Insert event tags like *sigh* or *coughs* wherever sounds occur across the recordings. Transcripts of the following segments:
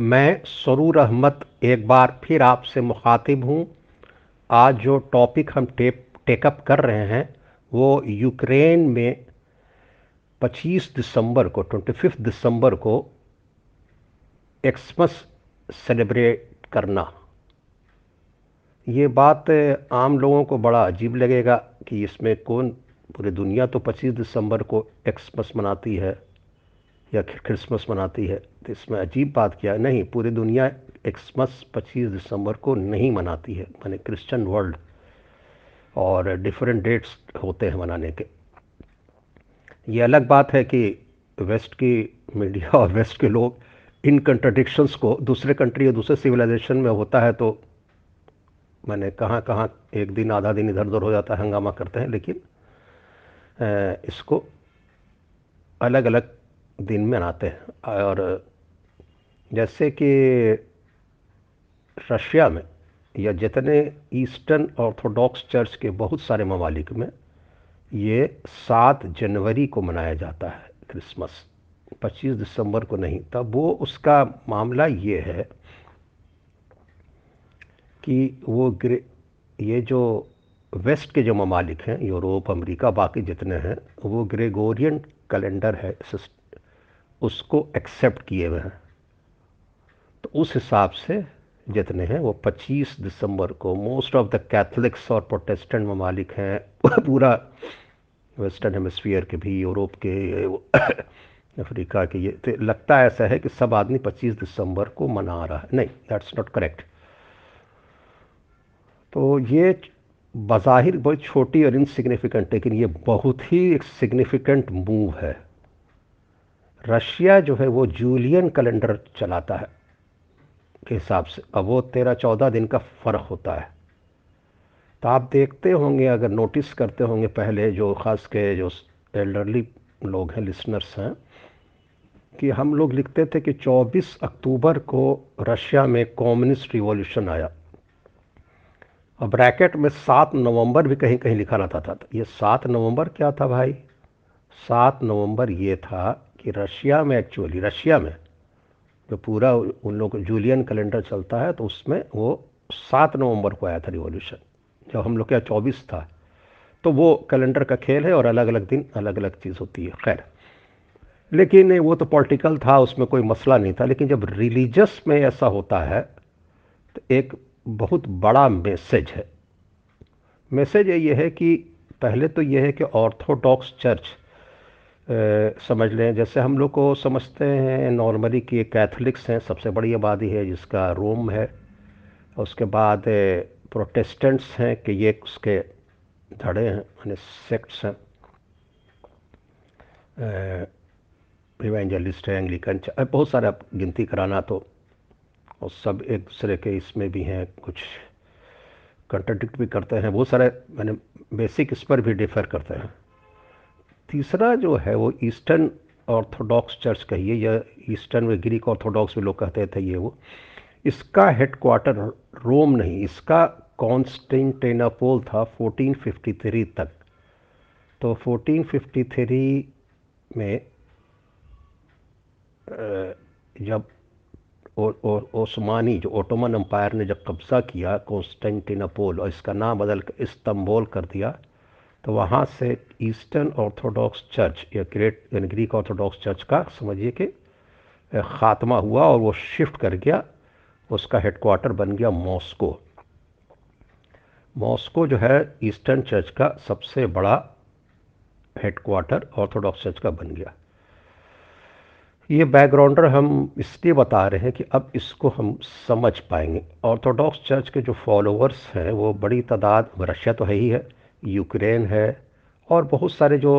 मैं सरूर अहमद एक बार फिर आपसे मुखातिब हूँ। आज जो टॉपिक हम टेप टेकअप कर रहे हैं, वो यूक्रेन में 25 दिसंबर को 25 दिसंबर को एक्समस सेलिब्रेट करना। ये बात आम लोगों को बड़ा अजीब लगेगा कि इसमें कौन पूरी दुनिया तो 25 दिसंबर को एक्समस मनाती है या क्रिसमस मनाती है। तो इसमें अजीब बात क्या है? नहीं, पूरी दुनिया एक्समस 25 दिसंबर को नहीं मनाती है, मैंने क्रिश्चियन वर्ल्ड और डिफरेंट डेट्स होते हैं मनाने के। ये अलग बात है कि वेस्ट की मीडिया *laughs* और वेस्ट के लोग इन कंट्रडिक्शंस को दूसरे कंट्री या दूसरे सिविलाइजेशन में होता है तो मैंने कहाँ कहाँ एक दिन, आधा दिन इधर उधर हो जाता है, हंगामा करते हैं, लेकिन इसको अलग अलग दिन में मनाते हैं। और जैसे कि रशिया में या जितने ईस्टर्न ऑर्थोडॉक्स चर्च के बहुत सारे ममालिक में ये सात जनवरी को मनाया जाता है, क्रिसमस। 25 दिसंबर को नहीं। तब वो उसका मामला ये है कि वो ये जो वेस्ट के जो ममालिक हैं, यूरोप, अमेरिका, बाकी जितने हैं, वो ग्रेगोरियन कैलेंडर है उसको एक्सेप्ट किए हुए हैं। उस हिसाब से जितने हैं, वो 25 दिसंबर को मोस्ट ऑफ़ द कैथलिक्स और प्रोटेस्टेंट ममालिक हैं। *laughs* पूरा वेस्टर्न हेमस्फीयर के भी यूरोप के, *coughs* अफ्रीका के, ये तो लगता ऐसा है कि सब आदमी 25 दिसंबर को मना रहा है। नहीं दैट्स नॉट करेक्ट तो ये बाहिर बहुत छोटी और इनसिग्निफिकेंट लेकिन ये बहुत ही एक सिग्निफिकेंट मूव है। रशिया जो है, वो जूलियन कैलेंडर चलाता है। के हिसाब से। अब वो तेरह चौदह दिन का फ़र्क होता है। तो आप देखते होंगे, अगर नोटिस करते होंगे पहले जो ख़ास के जो एल्डरली लोग हैं लिसनर्स हैं, कि हम लोग लिखते थे कि 24 अक्टूबर को रशिया में कम्युनिस्ट रिवॉल्यूशन आया। और ब्रैकेट में सात नवंबर भी कहीं कहीं लिखा रहता था। ये सात नवंबर क्या था भाई? सात नवंबर ये था कि रशिया में एक्चुअली रशिया में जो पूरा उन लोग जूलियन कैलेंडर चलता है तो उसमें वो सात नवंबर को आया था रिवॉल्यूशन जब हम लोग के यहाँ चौबीस था। तो वो कैलेंडर का खेल है और अलग अलग दिन अलग अलग चीज़ होती है, खैर। लेकिन वो तो पॉलिटिकल था, उसमें कोई मसला नहीं था, लेकिन जब रिलीजस में ऐसा होता है तो एक बहुत बड़ा मैसेज है। मैसेज ये है कि पहले तो ये है कि ऑर्थोडॉक्स चर्च समझ लें, जैसे हम लोग को समझते हैं नॉर्मली कि ये कैथलिक्स हैं, सबसे बड़ी आबादी है जिसका रोम है। उसके बाद प्रोटेस्टेंट्स हैं कि ये उसके धड़े हैं, यानी सेक्ट्स हैं। इवेंजलिस्ट हैं एंग्लिकन बहुत सारे गिनती कराना तो और सब एक दूसरे के इसमें भी हैं, कुछ कंट्रडिक्ट भी करते हैं। बहुत सारे मैंने बेसिक इस पर भी डिफर करते हैं। तीसरा जो है वो ईस्टर्न ऑर्थोडॉक्स चर्च कहिए या ईस्टर्न में ग्रीक ऑर्थोडॉक्स भी लोग कहते थे ये वो। इसका हेडक्वार्टर रोम नहीं, इसका कॉन्स्टेंटेनापोल था 1453 तक। तो 1453 में जब ओस्मानी, जो ओटोमन अम्पायर ने जब कब्ज़ा किया कॉन्स्टेंटिनोपोल और इसका नाम बदल कर इस्तंबोल कर दिया तो वहाँ से ईस्टर्न ऑर्थोडॉक्स चर्च, या ग्रेट, यानी ग्रीक ऑर्थोडॉक्स चर्च का, समझिए कि ख़ात्मा हुआ और वो शिफ्ट कर गया, उसका हेडक्वार्टर बन गया मॉस्को। मॉस्को जो है ईस्टर्न चर्च का सबसे बड़ा हेडक्वार्टर ऑर्थोडॉक्स चर्च का बन गया। ये बैकग्राउंडर हम इसलिए बता रहे हैं कि अब इसको हम समझ पाएँगे। ऑर्थोडॉक्स चर्च के जो फॉलोअर्स हैं, वो बड़ी तादाद रशिया तो है ही है यूक्रेन है और बहुत सारे जो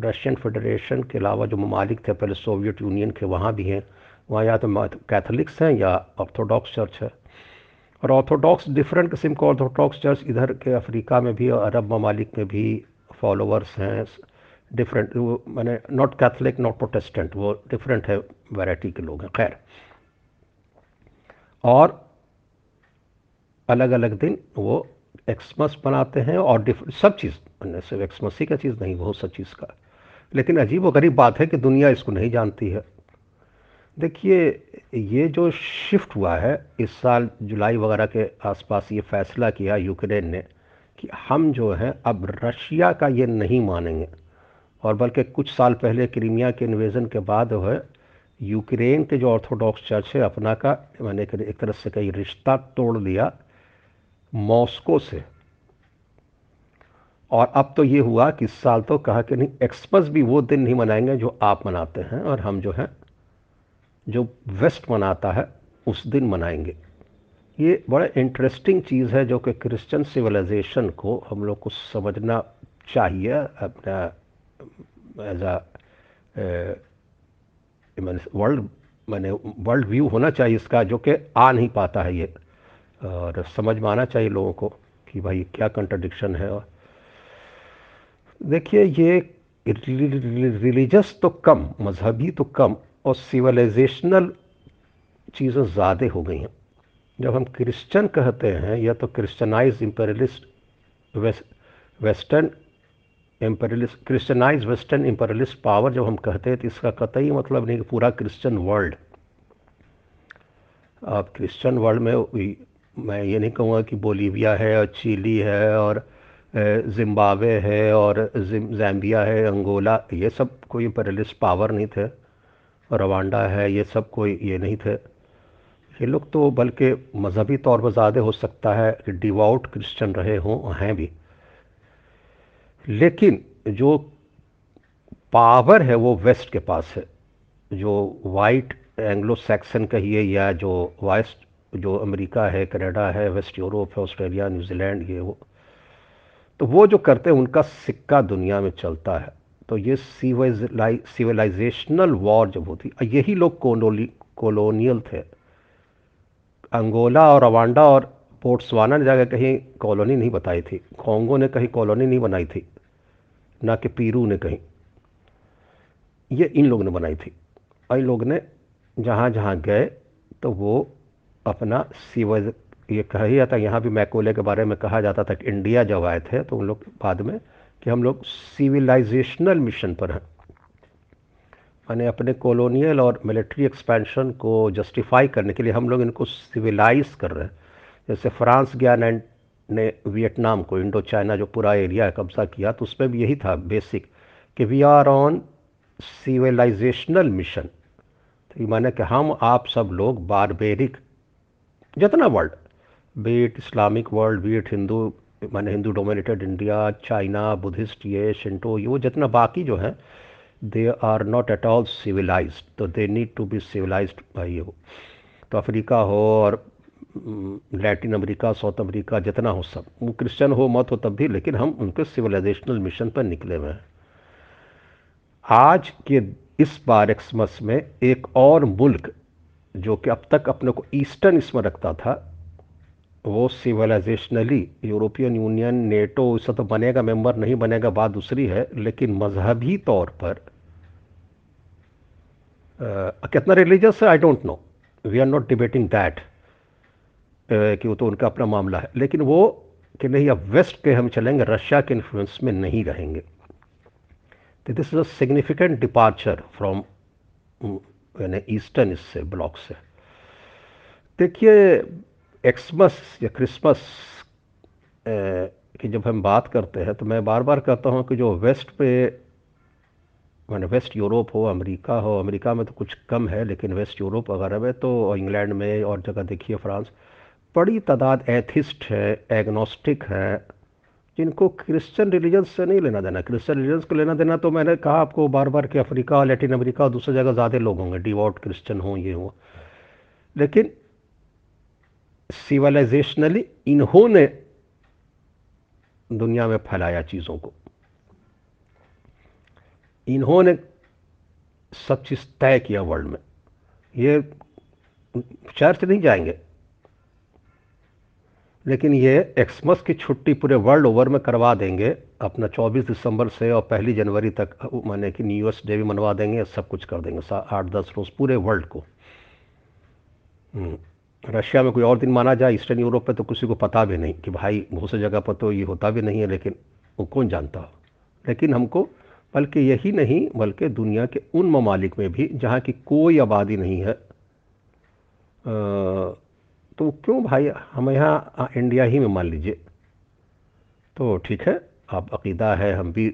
रशियन फेडरेशन के अलावा जो ममालिक थे, पहले सोवियत यूनियन के वहाँ भी हैं। वहाँ या तो कैथलिक्स हैं या ऑर्थोडॉक्स चर्च है। और ऑर्थोडॉक्स डिफरेंट किस्म के ऑर्थोडॉक्स चर्च इधर के अफ्रीका में भी और अरब ममालिक में भी फॉलोअर्स हैं। डिफरेंट वो मैंने नॉट कैथलिक नॉट प्रोटेस्टेंट वो डिफरेंट है वैरायटी के लोग हैं। खैर। और अलग अलग दिन वो एक्समस बनाते हैं और डिफरेंट सब चीज़ सिर्फ़ एक्समस ही का चीज़ नहीं, बहुत सब चीज़ का। लेकिन अजीब व गरीब बात है कि दुनिया इसको नहीं जानती है। देखिए, ये जो शिफ्ट हुआ है, इस साल जुलाई वगैरह के आसपास ये फैसला किया यूक्रेन ने कि हम जो हैं, अब रशिया का ये नहीं मानेंगे। और बल्कि कुछ साल पहले क्रीमिया के इन्वेजन के बाद जो है, यूक्रेन के जो ऑर्थोडॉक्स चर्च है, अपना का, मैंने एक तरह से कई रिश्ता तोड़ लिया। मॉस्को से। और अब तो ये हुआ कि इस साल तो कहा कि नहीं, एक्सपस भी वो दिन नहीं मनाएँगे जो आप मनाते हैं और हम जो हैं, जो वेस्ट मनाता है, उस दिन मनाएँगे। ये बड़ा इंटरेस्टिंग चीज़ है जो कि क्रिश्चियन सिविलाइजेशन को हम लोग को समझना चाहिए अपना एज आ वर्ल्ड मैंने वर्ल्ड व्यू होना चाहिए इसका, जो कि आ नहीं पाता है ये। और समझ में आना चाहिए लोगों को कि भाई क्या कंट्रडिक्शन है और देखिए ये रिलीजस तो कम, मजहबी तो कम और सिविलाइजेशनल चीज़ें ज़्यादा हो गई हैं। जब हम क्रिश्चियन कहते हैं या तो Christianize imperialist western imperialist Christianize western imperialist power जब हम कहते हैं तो इसका कतई मतलब नहीं कि पूरा क्रिश्चियन वर्ल्ड आप क्रिश्चियन वर्ल्ड में मैं ये नहीं कहूँगा कि बोलीविया है और चिली है और जिम्बाब्वे है और जैम्बिया है, अंगोला, ये सब कोई इम्पेरियलिस्ट पावर नहीं थे। रवांडा है, ये सब कोई, ये नहीं थे। ये लोग तो बल्कि मजहबी तौर पर ज़्यादा हो सकता है कि डिवाउट क्रिश्चियन रहे हों, हैं भी। लेकिन जो पावर है, वो वेस्ट के पास है। जो वाइट एंग्लो सैक्सन कहिए या जो वेस्ट जो अमेरिका है, कनाडा है, वेस्ट यूरोप है, ऑस्ट्रेलिया, न्यूजीलैंड, ये वो। तो वो जो करते हैं, उनका सिक्का दुनिया में चलता है। तो ये सिविलाइजेशनल वॉर जब होती यही लोग कॉलोनियल थे। अंगोला और रवांडा और पोर्ट्सवाना ने जाकर कहीं कॉलोनी नहीं बताई थी। कॉन्गो ने कहीं कॉलोनी नहीं बनाई थी। ना कि पीरू ने कहीं। ये इन लोगों ने बनाई थी। और इन लोग ने जहाँ जहाँ गए तो वो अपना सिविल ये कहा ही जाता यहाँ भी मैकोले के बारे में कहा जाता था कि इंडिया जब आए थे तो उन लोग बाद में कि हम लोग सिविलाइजेशनल मिशन पर हैं। मैंने अपने कॉलोनियल और मिलिट्री एक्सपेंशन को जस्टिफाई करने के लिए हम लोग इनको सिविलाइज कर रहे हैं। जैसे फ्रांस गया ने ने वियतनाम को इंडो चाइना जो पूरा एरिया है कब्जा किया तो उसमें भी यही था बेसिक कि we are on civilizational mission तो ये माने कि हम, आप सब लोग बारबेरिक जितना world be it Islamic world be it Hindu माने Hindu dominated India China Buddhist ये शिंटो ये, वो जितना बाकी जो है they are not at all civilize so they need to be civilize भाई वो। तो अफ्रीका हो और लैटिन अमेरिका साउथ अमेरिका जितना हो सब। वो क्रिश्चियन हो, मत हो तब भी, लेकिन हम उनके सिविलाइजेशनल मिशन पर निकले हुए हैं। आज के इस बार एक्समस में एक और मुल्क जो कि अब तक अपने को ईस्टर्न इसमें रखता था वो सिविलाइजेशनली यूरोपियन यूनियन नेटो इससे तो बनेगा मेंबर नहीं बनेगा बात दूसरी है लेकिन मजहबी तौर पर uh, कितना रिलीजियस है? I don't know we are not debating that कि वो तो उनका अपना मामला है। लेकिन वो कि नहीं अब वेस्ट के हम चलेंगे रशिया के इन्फ्लुएंस में नहीं रहेंगे। तो this is a significant departure from यानी ईस्टर्न इससे ब्लॉक से। देखिए एक्समस या क्रिसमस की जब हम बात करते हैं तो मैं बार बार कहता हूँ कि जो वेस्ट पे मैंने वेस्ट यूरोप हो, अमेरिका हो, अमेरिका में तो कुछ कम है, लेकिन वेस्ट यूरोप वगैरह में तो इंग्लैंड में और जगह देखिए, फ्रांस, बड़ी तादाद एथिस्ट है, एग्नोस्टिक है जिनको क्रिश्चियन रिलीजन से नहीं लेना देना। क्रिश्चियन रिलीजन को लेना देना तो मैंने कहा आपको बार बार कि अफ्रीका, लैटिन अमेरिका और दूसरी जगह ज़्यादा लोग होंगे। डिवॉट क्रिश्चियन हों, ये हो। लेकिन सिविलाइजेशनली इन्होंने दुनिया में फैलाया चीज़ों को। इन्होंने सब चीज़ तय किया वर्ल्ड में। ये चर्च नहीं जाएँगे। लेकिन ये एक्समस की छुट्टी पूरे वर्ल्ड ओवर में करवा देंगे। अपना 24 दिसंबर से और पहली जनवरी तक माने कि न्यू ईयर्स डे भी मनवा देंगे सब कुछ कर देंगे। आठ, दस रोज़ पूरे वर्ल्ड को। हम्म। रशिया में कोई और दिन माना जाए ईस्टर्न यूरोप में तो किसी को पता भी नहीं कि भाई बहुत सी जगह पर तो ये होता भी नहीं है, लेकिन वो कौन जानता? हो लेकिन हमको, बल्कि यही नहीं, बल्कि दुनिया के उन ममालिक में भी, जहाँ की कोई आबादी नहीं है तो क्यों भाई, हम यहाँ इंडिया ही में मान लीजिए। तो ठीक है आप अकीदा है, हम भी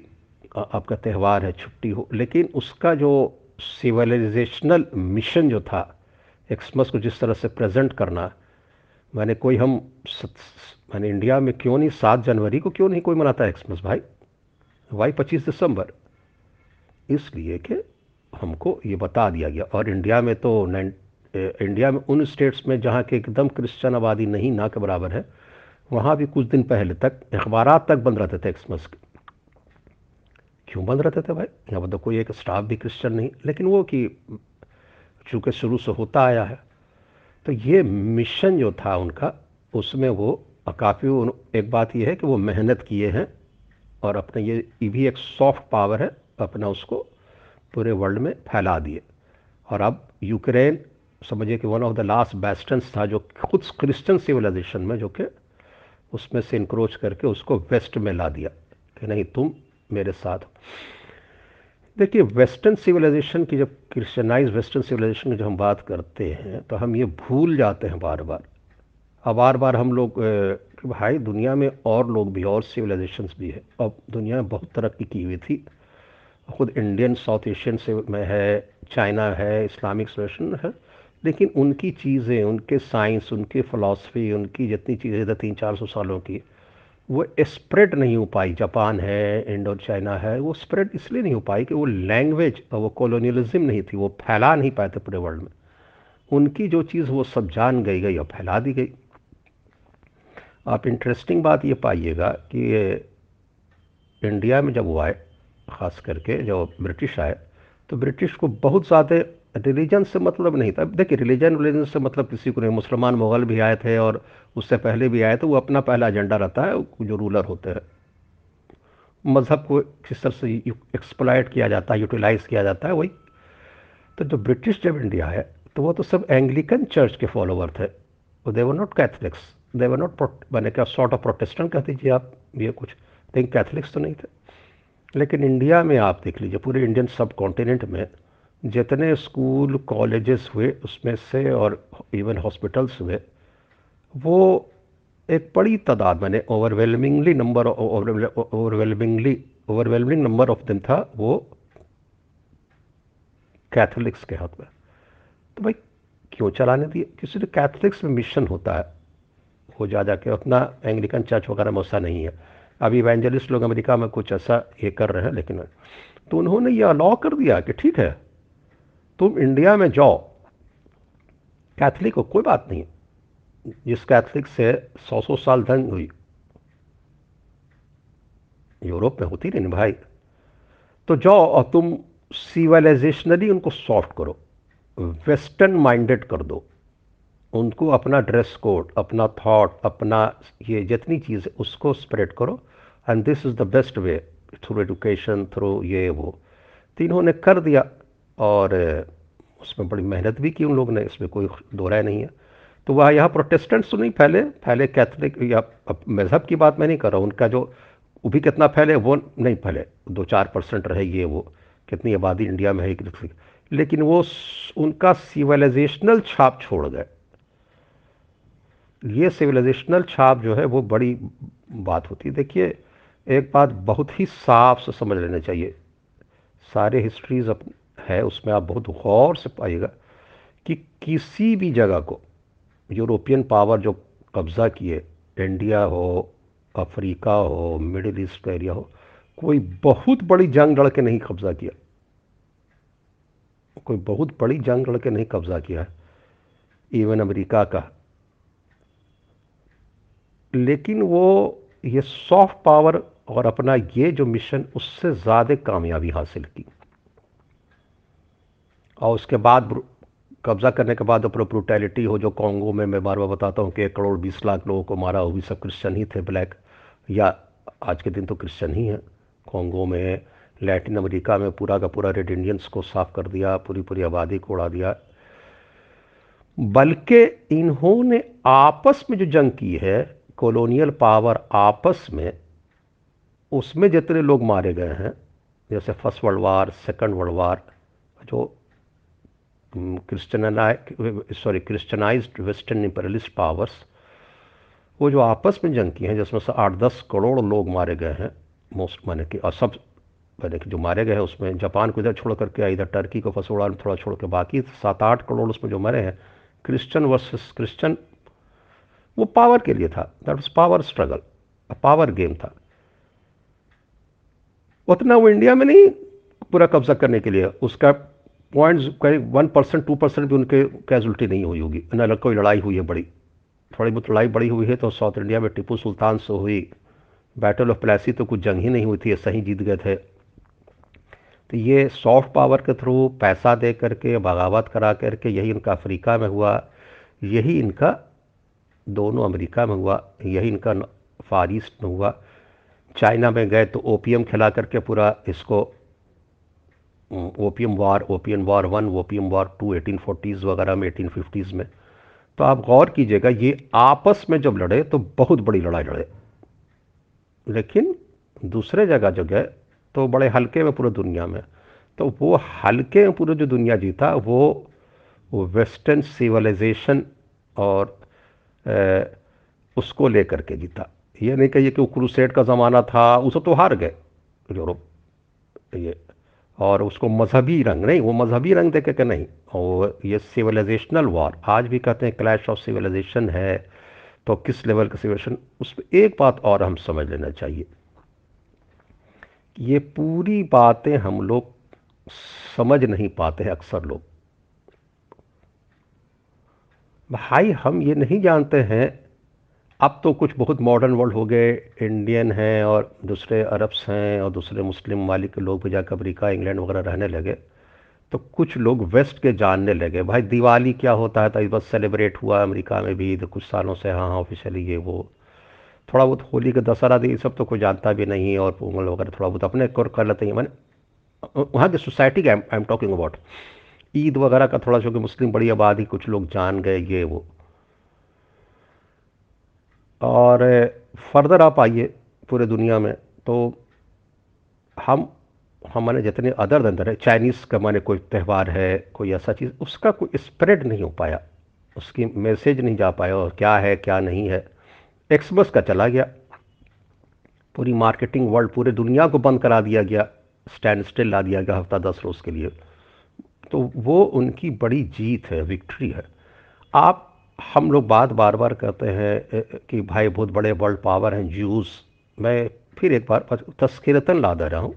आपका त्यौहार है, छुट्टी हो, लेकिन उसका जो सिविलाइजेशनल मिशन जो था एक्समस को जिस तरह से प्रेजेंट करना, मैंने कोई हम मैंने इंडिया में क्यों नहीं, सात जनवरी को क्यों नहीं कोई मनाता एक्समस भाई? वाई पच्चीस दिसंबर? इसलिए कि हमको ये बता दिया गया। और इंडिया में तो इंडिया में उन स्टेट्स में जहाँ के एकदम क्रिश्चन आबादी नहीं, ना के बराबर है, वहाँ भी कुछ दिन पहले तक अखबार तक बंद रहते थे एक्समस के क्यों बंद रहते थे भाई? यहाँ पर तो कोई एक स्टाफ भी क्रिश्चन नहीं, लेकिन वो कि चूँकि शुरू से होता आया है तो ये मिशन जो था उनका, उसमें वो काफ़ी एक बात ये है कि वो मेहनत किए हैं और अपने ये भी एक सॉफ्ट पावर है, अपना उसको पूरे वर्ल्ड में फैला दिए। और अब यूक्रेन समझिए कि one of the last bastions था जो खुद क्रिश्चियन सिविलाइजेशन में जो कि उसमें से इंक्रोच करके उसको वेस्ट में ला दिया। कि नहीं, तुम मेरे साथ देखिए वेस्टर्न सिविलाइजेशन की जब क्रिश्चियनाइज वेस्टर्न सिविलाइजेशन की जब हम बात करते हैं तो हम ये भूल जाते हैं बार बार अब बार बार हम लोग भाई, दुनिया में और लोग भी, और सिविलाइजेशन भी है। अब दुनिया में बहुत तरक्की की हुई थी। खुद इंडियन साउथ एशियन से में है चाइना है इस्लामिक सिविलाइजेशन है। लेकिन उनकी चीज़ें, उनके साइंस, उनकी फ़िलासफ़ी, उनकी जितनी चीज़ें थे तीन चार सौ सालों की, वो स्प्रेड नहीं हो पाई। जापान है, इंडो, चाइना है, वो स्प्रेड इसलिए नहीं हो पाई कि वो लैंग्वेज और वो कॉलोनियलिज्म नहीं थी, वो फैला नहीं पाए थे पूरे वर्ल्ड में। उनकी जो चीज़ वो सब जान गई गई और फैला दी गई। आप इंटरेस्टिंग बात ये पाइएगा कि इंडिया में जब वो आए, ख़ास करके जब ब्रिटिश आए तो ब्रिटिश को बहुत ज़्यादा रिलीजन से मतलब नहीं था। देखिए रिलीजन रिलीजन से मतलब किसी को नहीं। मुसलमान मुग़ल भी आए थे और उससे पहले भी आए थे। वो अपना पहला एजेंडा रहता है जो रूलर होते हैं। मज़हब को किस तरह से एक्सप्लाइट किया जाता है यूटिलाइज किया जाता है, वही। तो जो ब्रिटिश जब इंडिया आए तो वो तो सब एंग्लिकन चर्च के फॉलोवर थे। वो they were not Catholics they were not मैंने क्या सॉर्ट ऑफ़ प्रोटेस्टेंट कह दीजिए आप, ये कुछ। लेकिन कैथलिक्स तो नहीं थे। लेकिन इंडिया में आप देख लीजिए, पूरे इंडियन सब कॉन्टिनेंट में जितने स्कूल, कॉलेजेस हुए, उसमें से और इवन हॉस्पिटल्स हुए, वो एक बड़ी तादाद मैंने overwhelmingly number overwhelmingly overwhelming number of दिन था वो कैथलिक्स के हाथ में। तो भाई, क्यों चलाने दिए? किसी ने कैथलिक्स में मिशन होता है हो जा जाके उतना एंग्लिकन चर्च वगैरह में ऐसा नहीं है। अभी इवेंजलिस्ट लोग अमेरिका में कुछ ऐसा ये कर रहे हैं, लेकिन तो उन्होंने ये अलाउ कर दिया कि ठीक है तुम इंडिया में जाओ, कैथलिक हो, कोई बात नहीं। जिस कैथलिक से सौ सौ साल दंग हुई, यूरोप में होती नहीं भाई। तो जाओ और तुम सिविलाइजेशनली उनको सॉफ्ट करो, वेस्टर्न माइंडेड कर दो। उनको अपना ड्रेस कोड, अपना थॉट, अपना ये जितनी चीज़ है उसको स्प्रेड करो। And this is the best way through education through ये वो। तो इन्होंने कर दिया। और उसमें बड़ी मेहनत भी की उन लोगों ने, इसमें कोई दोहराया नहीं है। तो वह यहाँ प्रोटेस्टेंट्स तो नहीं फैले फैले कैथलिक या मज़हब की बात मैं नहीं कर रहा हूँ, उनका जो वो भी कितना फैले वो नहीं फैले, दो चार परसेंट रहे ये वो, कितनी आबादी इंडिया में है लेकिन वो उनका सिविलाइजेशनल छाप छोड़ गए। ये सिविलाइजेशनल छाप जो है वो बड़ी बात होती है। देखिए, एक बात बहुत ही साफ़ से समझ लेना चाहिए। सारे हिस्ट्रीज है, उसमें आप बहुत गौर से पाइएगा कि किसी भी जगह को, यूरोपियन पावर जो कब्ज़ा किए, इंडिया हो, अफ्रीका हो, मिडिल ईस्ट का एरिया हो, कोई बहुत बड़ी जंग लड़ के नहीं कब्ज़ा किया। कोई बहुत बड़ी जंग लड़ के नहीं कब्ज़ा किया है, इवन अमेरिका का। लेकिन वो, ये सॉफ्ट पावर और अपना ये जो मिशन, उससे ज़्यादा कामयाबी हासिल की। और उसके बाद कब्ज़ा करने के बाद अपना ब्रूटैलिटी हो जो कॉन्गो में मैं बार बार बताता हूँ कि एक करोड़ बीस लाख लोगों को मारा भी सब क्रिश्चियन ही थे ब्लैक या आज के दिन तो क्रिश्चियन ही हैं। कॉन्गो में लैटिन अमेरिका में पूरा का पूरा रेड इंडियंस को साफ़ कर दिया, पूरी पूरी आबादी को उड़ा दिया। बल्कि इन्होंने आपस में जो जंग की है कॉलोनियल पावर आपस में, उसमें जितने लोग मारे गए हैं, जैसे first world war second world war जो Christianize sorry Christianize western imperialist powers वो जो आपस में जंग की हैं, जिसमें से आठ दस करोड़ लोग मारे गए हैं मोस्ट माने कि, और सब, मैंने कि जो मारे गए हैं, उसमें जापान को इधर छोड़ करके इधर टर्की को फसोड़ा थोड़ा छोड़ के बाकी सात आठ करोड़ उसमें जो मरे हैं क्रिश्चन वर्सेस क्रिश्चन वो पावर के लिए था। That was power struggle power game था। उतना वो इंडिया में नहीं, पूरा कब्जा करने के लिए, उसका करीब वन परसेंट टू परसेंट भी उनके कैजुअलिटी नहीं हुई होगी। न कोई लड़ाई हुई है बड़ी। थोड़ी बहुत लड़ाई बड़ी हुई है तो साउथ इंडिया में टिपू सुल्तान से हुई। बैटल ऑफ़ प्लेसी तो कुछ जंग ही नहीं हुई थी सही जीत गए थे। तो ये सॉफ्ट पावर के थ्रू पैसा दे करके, बगावत करा करके, यही इनका अफ्रीका में हुआ। यही इनका दोनों अमेरिका में हुआ। यही इनका फार ईस्ट में हुआ। चाइना में गए तो ओपीएम खिला करके पूरा इसको opium war opium war one opium war two eighteen forties वगैरह में एटीन फिफ्टीज़ में। तो आप गौर कीजिएगा ये आपस में जब लड़े तो बहुत बड़ी लड़ाई लड़े। लेकिन दूसरे जगह जो गए तो बड़े हल्के में पूरे दुनिया में। तो वो हल्के में पूरे जो दुनिया जीता वो वो वेस्टर्न सिविलाइजेशन और ए, उसको लेकर के जीता। ये नहीं कहिए कि वो क्रूसेड का ज़माना था उसे तो हार गए यूरोप। ये और उसको मजहबी रंग, नहीं, वो मजहबी रंग देखे कि नहीं, और ये सिविलाइजेशनल वॉर आज भी कहते हैं क्लैश ऑफ़ सिविलाइजेशन है तो किस लेवल का सिविलाइजेशन उस पर एक बात और हम समझ लेना चाहिए। ये पूरी बातें हम लोग समझ नहीं पाते हैं अक्सर लोग। भाई, हम ये नहीं जानते हैं अब तो कुछ बहुत मॉडर्न वर्ल्ड हो गए इंडियन हैं और दूसरे अरब्स हैं और दूसरे मुस्लिम मालिक के लोग भी जाकर अमरीका इंग्लैंड वगैरह रहने लगे। तो कुछ लोग वेस्ट के जानने लगे, भाई दिवाली क्या होता है? तो इस बस सेलिब्रेट हुआ अमेरिका में भी तो कुछ सालों से हाँ हाँ ऑफिशियली ये वो। थोड़ा बहुत होली का दशहरा दी सब तो कोई जानता भी नहीं और पोंगल वगैरह थोड़ा बहुत अपने कर लेते हैं। मैंने, वहाँ की सोसाइटी का I am talking about Eid वगैरह का थोड़ा सा मुस्लिम बड़ी आबादी, कुछ लोग जान गए, ये वो। और फर्दर आप आइए पूरे दुनिया में तो हम, हमारे जितने अदर अंदर है, चाइनीज़ का माने कोई त्यौहार है, कोई ऐसा चीज़, उसका कोई स्प्रेड नहीं हो पाया, उसकी मैसेज नहीं जा पाया, और क्या है, क्या नहीं है एक्समस का चला गया, पूरी मार्केटिंग वर्ल्ड, पूरे दुनिया को बंद करा दिया गया, स्टैंड स्टिल ला दिया गया हफ़्ता दस रोज़ के लिए तो वो उनकी बड़ी जीत है, विक्ट्री है। आप हम लोग बात बार बार कहते हैं कि भाई बहुत बड़े वर्ल्ड पावर हैं जूस मैं फिर एक बार तस्करतन ला दे रहा हूँ।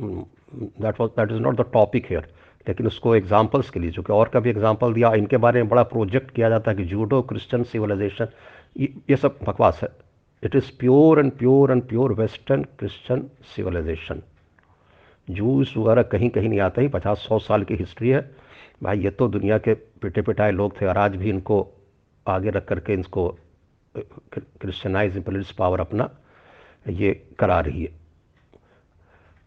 That was that is not the topic here लेकिन उसको एग्जाम्पल्स के लिए, जो कि और का भी एग्ज़ाम्पल दिया, इनके बारे में बड़ा प्रोजेक्ट किया जाता है कि जूडो क्रिश्चन सिविलाइजेशन ये सब बकवास है। It is pure and pure and pure western Christian civilization Jews वगैरह कहीं कहीं नहीं आता ही, पचास, सौ साल की हिस्ट्री है। भाई ये तो दुनिया के पिटे पिटाए लोग थे, और आज भी इनको आगे रख करके इसको क्रिश्चियनाइज पुलिस पावर अपना ये करा रही है।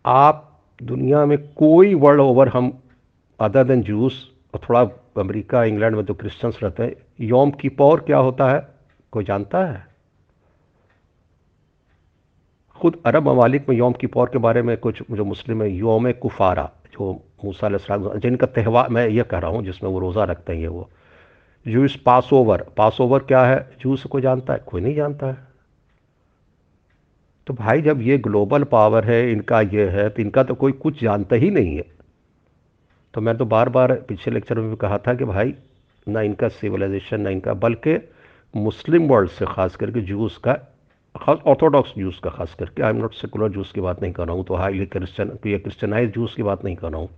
आप दुनिया में कोई वर्ल्ड ओवर हम अदर देन जूस और थोड़ा अमेरिका, इंग्लैंड में जो क्रिश्चियंस रहते हैं, योम की पौर क्या होता है? कोई जानता है? खुद अरब ममालिक में योम की पौर के बारे में कुछ, जो मुस्लिम है, योम कुफारा, जो मूसा जिनका त्यौहार, मैं ये कह रहा हूँ जिसमें वो रोज़ा रखते हैं ये वो। जूस पास ओवर पास ओवर क्या है? जूस को जानता है? कोई नहीं जानता है। तो भाई जब ये ग्लोबल पावर है, इनका ये है तो इनका तो कोई कुछ जानता ही नहीं है। तो मैं तो बार बार पिछले लेक्चर में भी कहा था कि भाई, ना इनका सिविलाइजेशन, ना इनका, बल्कि मुस्लिम वर्ल्ड से खास करके जूस का, खास ऑर्थोडॉक्स जूस का खास करके I am not secular Jews की बात नहीं कर रहा हूँ तो हाईली क्रिश्चन क्रिश्चनाइज जूस की बात नहीं कर रहा हूँ।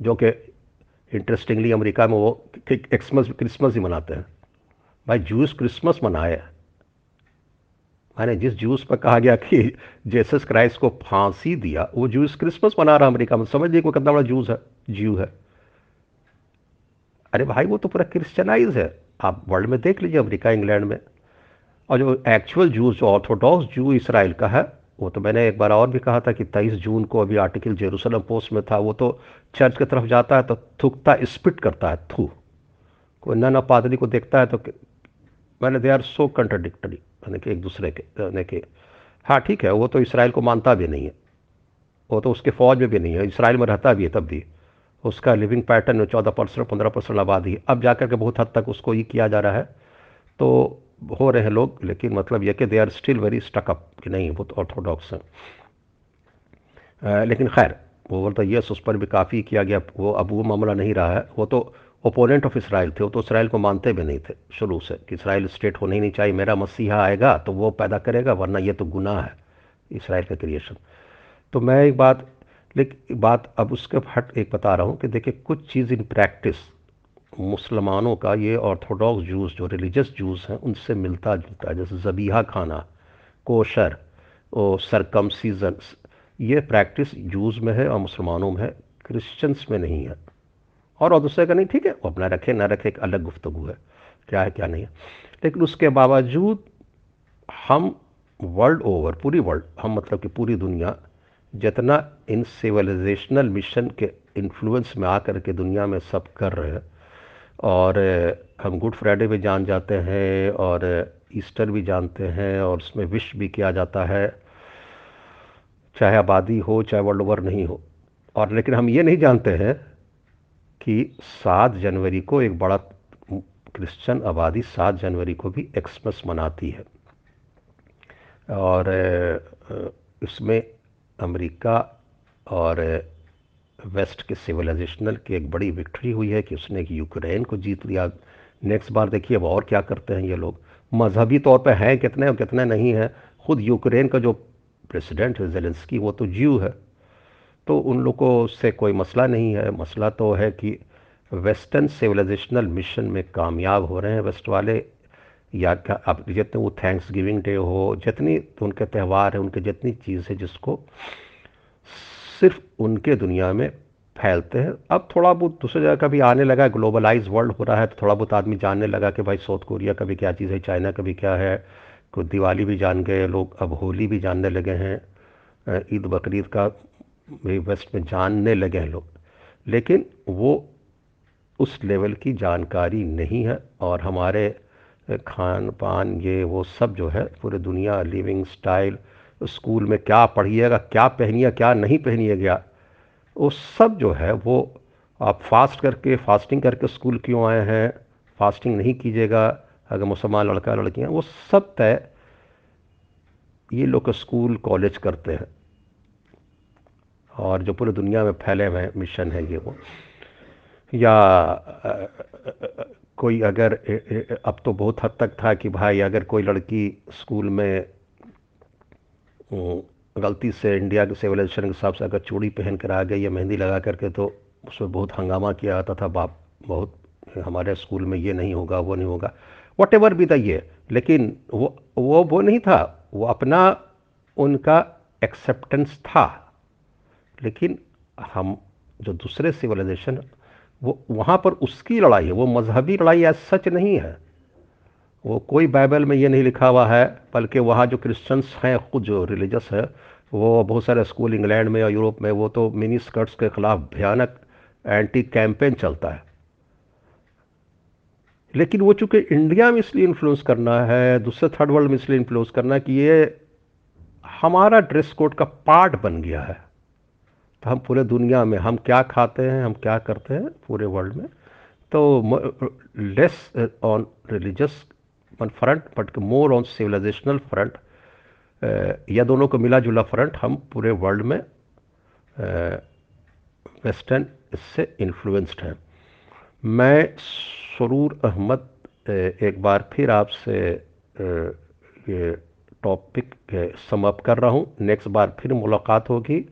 जो कि इंटरेस्टिंगली अमेरिका में वो एक्समस क्रिसमस ही मनाते हैं। भाई जूस क्रिसमस मनाया मैंने जिस जूस पर कहा गया कि जेसस क्राइस्ट को फांसी दिया, वो जूस क्रिसमस मना रहा अमेरिका में। समझ लीजिए कितना बड़ा जूस है जीव है। अरे भाई, वो तो पूरा क्रिश्चनाइज है। आप वर्ल्ड में देख लीजिए अमेरिका इंग्लैंड में। और जो एक्चुअल जूस जो ऑर्थोडॉक्स जू इसराइल का है वो तो मैंने एक बार और भी कहा था कि तेईस जून को अभी आर्टिकल जेरूसलम पोस्ट में था, वो तो चर्च की तरफ़ जाता है तो थूकता, स्पिट करता है, थू। कोई नन पादरी को देखता है तो मैंने दे आर सो कंट्राडिक्टरी यानी कि एक दूसरे के यानी कि हाँ ठीक है, वो तो इसराइल को मानता भी नहीं है। वो तो उसके फौज में भी नहीं है, इसराइल में रहता भी है तब भी। उसका लिविंग पैटर्न चौदह परसेंट, पंद्रह परसेंट आबादी अब जाकर के बहुत हद तक उसको ये किया जा रहा है। तो हो रहे हैं लोग, लेकिन मतलब यह कि they are still very stuck-up कि नहीं बहुत ऑर्थोडॉक्स हैं। लेकिन खैर, वो बोलता यस उस पर भी काफ़ी किया गया, वो अब वो मामला नहीं रहा है। वो तो ओपोनेंट ऑफ़ इसराइल थे, वो तो इसराइल को मानते भी नहीं थे शुरू से कि इसराइल स्टेट होना ही नहीं चाहिए, मेरा मसीहा आएगा तो वो पैदा करेगा, वरना ये तो गुनाह है इसराइल का क्रिएशन तो मैं एक बात लेकिन बात अब उसके हट एक बता रहा हूँ कि देखिए कुछ चीज़ इन प्रैक्टिस मुसलमानों का ये ऑर्थोडॉक्स जूस जो रिलीजियस जूस हैं, उनसे मिलता जुलता है जैसे जबीहा खाना, कोशर और सरकम सीज़न ये प्रैक्टिस जूस में है और मुसलमानों में है क्रिश्चियंस में नहीं है। और और दूसरे का नहीं ठीक है, वो अपना रखे, ना रखे, एक अलग गुफ्तु है, क्या है, क्या नहीं है। लेकिन उसके बावजूद हम वर्ल्ड ओवर पूरी वर्ल्ड हम मतलब कि पूरी दुनिया, जितना इन सिविलाइजेशनल मिशन के इन्फ्लुएंस में आकर के दुनिया में सब कर रहे हैं और हम गुड फ्राइडे भी जान जाते हैं और ईस्टर भी जानते हैं और उसमें विश भी किया जाता है। चाहे आबादी हो, चाहे वर्ल्ड ओवर नहीं हो। और लेकिन हम ये नहीं जानते हैं कि सात जनवरी को एक बड़ा क्रिश्चियन आबादी सात जनवरी को भी एक्समस मनाती है। और इसमें अमेरिका और वेस्ट के सिविलाइजेशनल की एक बड़ी विक्ट्री हुई है कि उसने यूक्रेन को जीत लिया। नेक्स्ट बार देखिए, अब और क्या करते हैं ये लोग। मजहबी तौर पर हैं, कितने और कितने नहीं हैं। खुद यूक्रेन का जो प्रेसिडेंट है, जेलेंस्की, वो तो ज्यू है। तो उन लोगों से कोई मसला नहीं है। मसला तो है कि वेस्टर्न सिविलाइजेशनल मिशन में कामयाब हो रहे हैं वेस्ट वाले। या क्या, अब जितने वो थैंक्स गिविंग डे हो, जितनी उनके त्यौहार हैं, उनके जितनी चीज़ है जिसको सिर्फ़ उनके दुनिया में फैलते हैं। अब थोड़ा बहुत दूसरे जगह का भी आने लगा है ग्लोबलाइज वर्ल्ड हो रहा है तो थोड़ा बहुत आदमी जानने लगा कि भाई साउथ कोरिया का भी क्या चीज़ है चाइना का भी क्या है। को दिवाली भी जान गए, लोग अब होली भी जानने लगे हैं। ईद बकरीद का भी वेस्ट में जानने लगे हैं लोग। लेकिन वो उस लेवल की जानकारी नहीं है और हमारे खान पान ये वो सब जो है, पूरे दुनिया लिविंग स्टाइल स्कूल में क्या पढ़िएगा, क्या पहनिए, क्या नहीं पहनिए गया। वो सब जो है, वो आप फास्ट करके, फास्टिंग करके स्कूल क्यों आए हैं? फास्टिंग नहीं कीजिएगा, अगर मुसलमान लड़का लड़कियाँ वो सब तय ये लोग स्कूल, कॉलेज करते हैं। और जो पूरी दुनिया में फैले हुए मिशन है ये वो। या कोई अगर अब तो बहुत हद तक था कि भाई अगर कोई लड़की स्कूल में गलती से इंडिया के सिविलाइजेशन के हिसाब से अगर चूड़ी पहन कर आ गई या मेहंदी लगा करके तो उसमें बहुत हंगामा किया जाता था। बाप, बहुत हमारे स्कूल में ये नहीं होगा, वो नहीं होगा वट एवर भी था ये। लेकिन वो वो वो नहीं था। वो अपना, उनका एक्सेप्टेंस था। लेकिन हम जो दूसरे सिविलाइजेशन, वो, वहाँ पर उसकी लड़ाई है। वो मजहबी लड़ाई ऐसा सच नहीं है। वो कोई बाइबल में ये नहीं लिखा हुआ है, बल्कि वहाँ जो क्रिश्चियंस हैं, खुद जो रिलीजस है, वो बहुत सारे स्कूल इंग्लैंड में और यूरोप में, वो तो मिनी स्कर्ट्स के ख़िलाफ़ भयानक एंटी कैंपेन चलता है। लेकिन वो चूँकि इंडिया में इसलिए इन्फ्लुएंस करना है, दूसरे थर्ड वर्ल्ड में इसलिए इन्फ्लुएंस करना है कि ये हमारा ड्रेस कोड का पार्ट बन गया है। तो हम पूरे दुनिया में, हम क्या खाते हैं, हम क्या करते हैं पूरे वर्ल्ड में? तो less on religious front but more on civilizational front या दोनों को मिला जुला फ्रंट हम पूरे वर्ल्ड में वेस्टर्न uh, इससे इन्फ्लुएंस्ड हैं। मैं सरूर अहमद uh, एक बार फिर आपसे uh, ये टॉपिक समअप कर रहा हूँ। नेक्स्ट बार फिर मुलाकात होगी.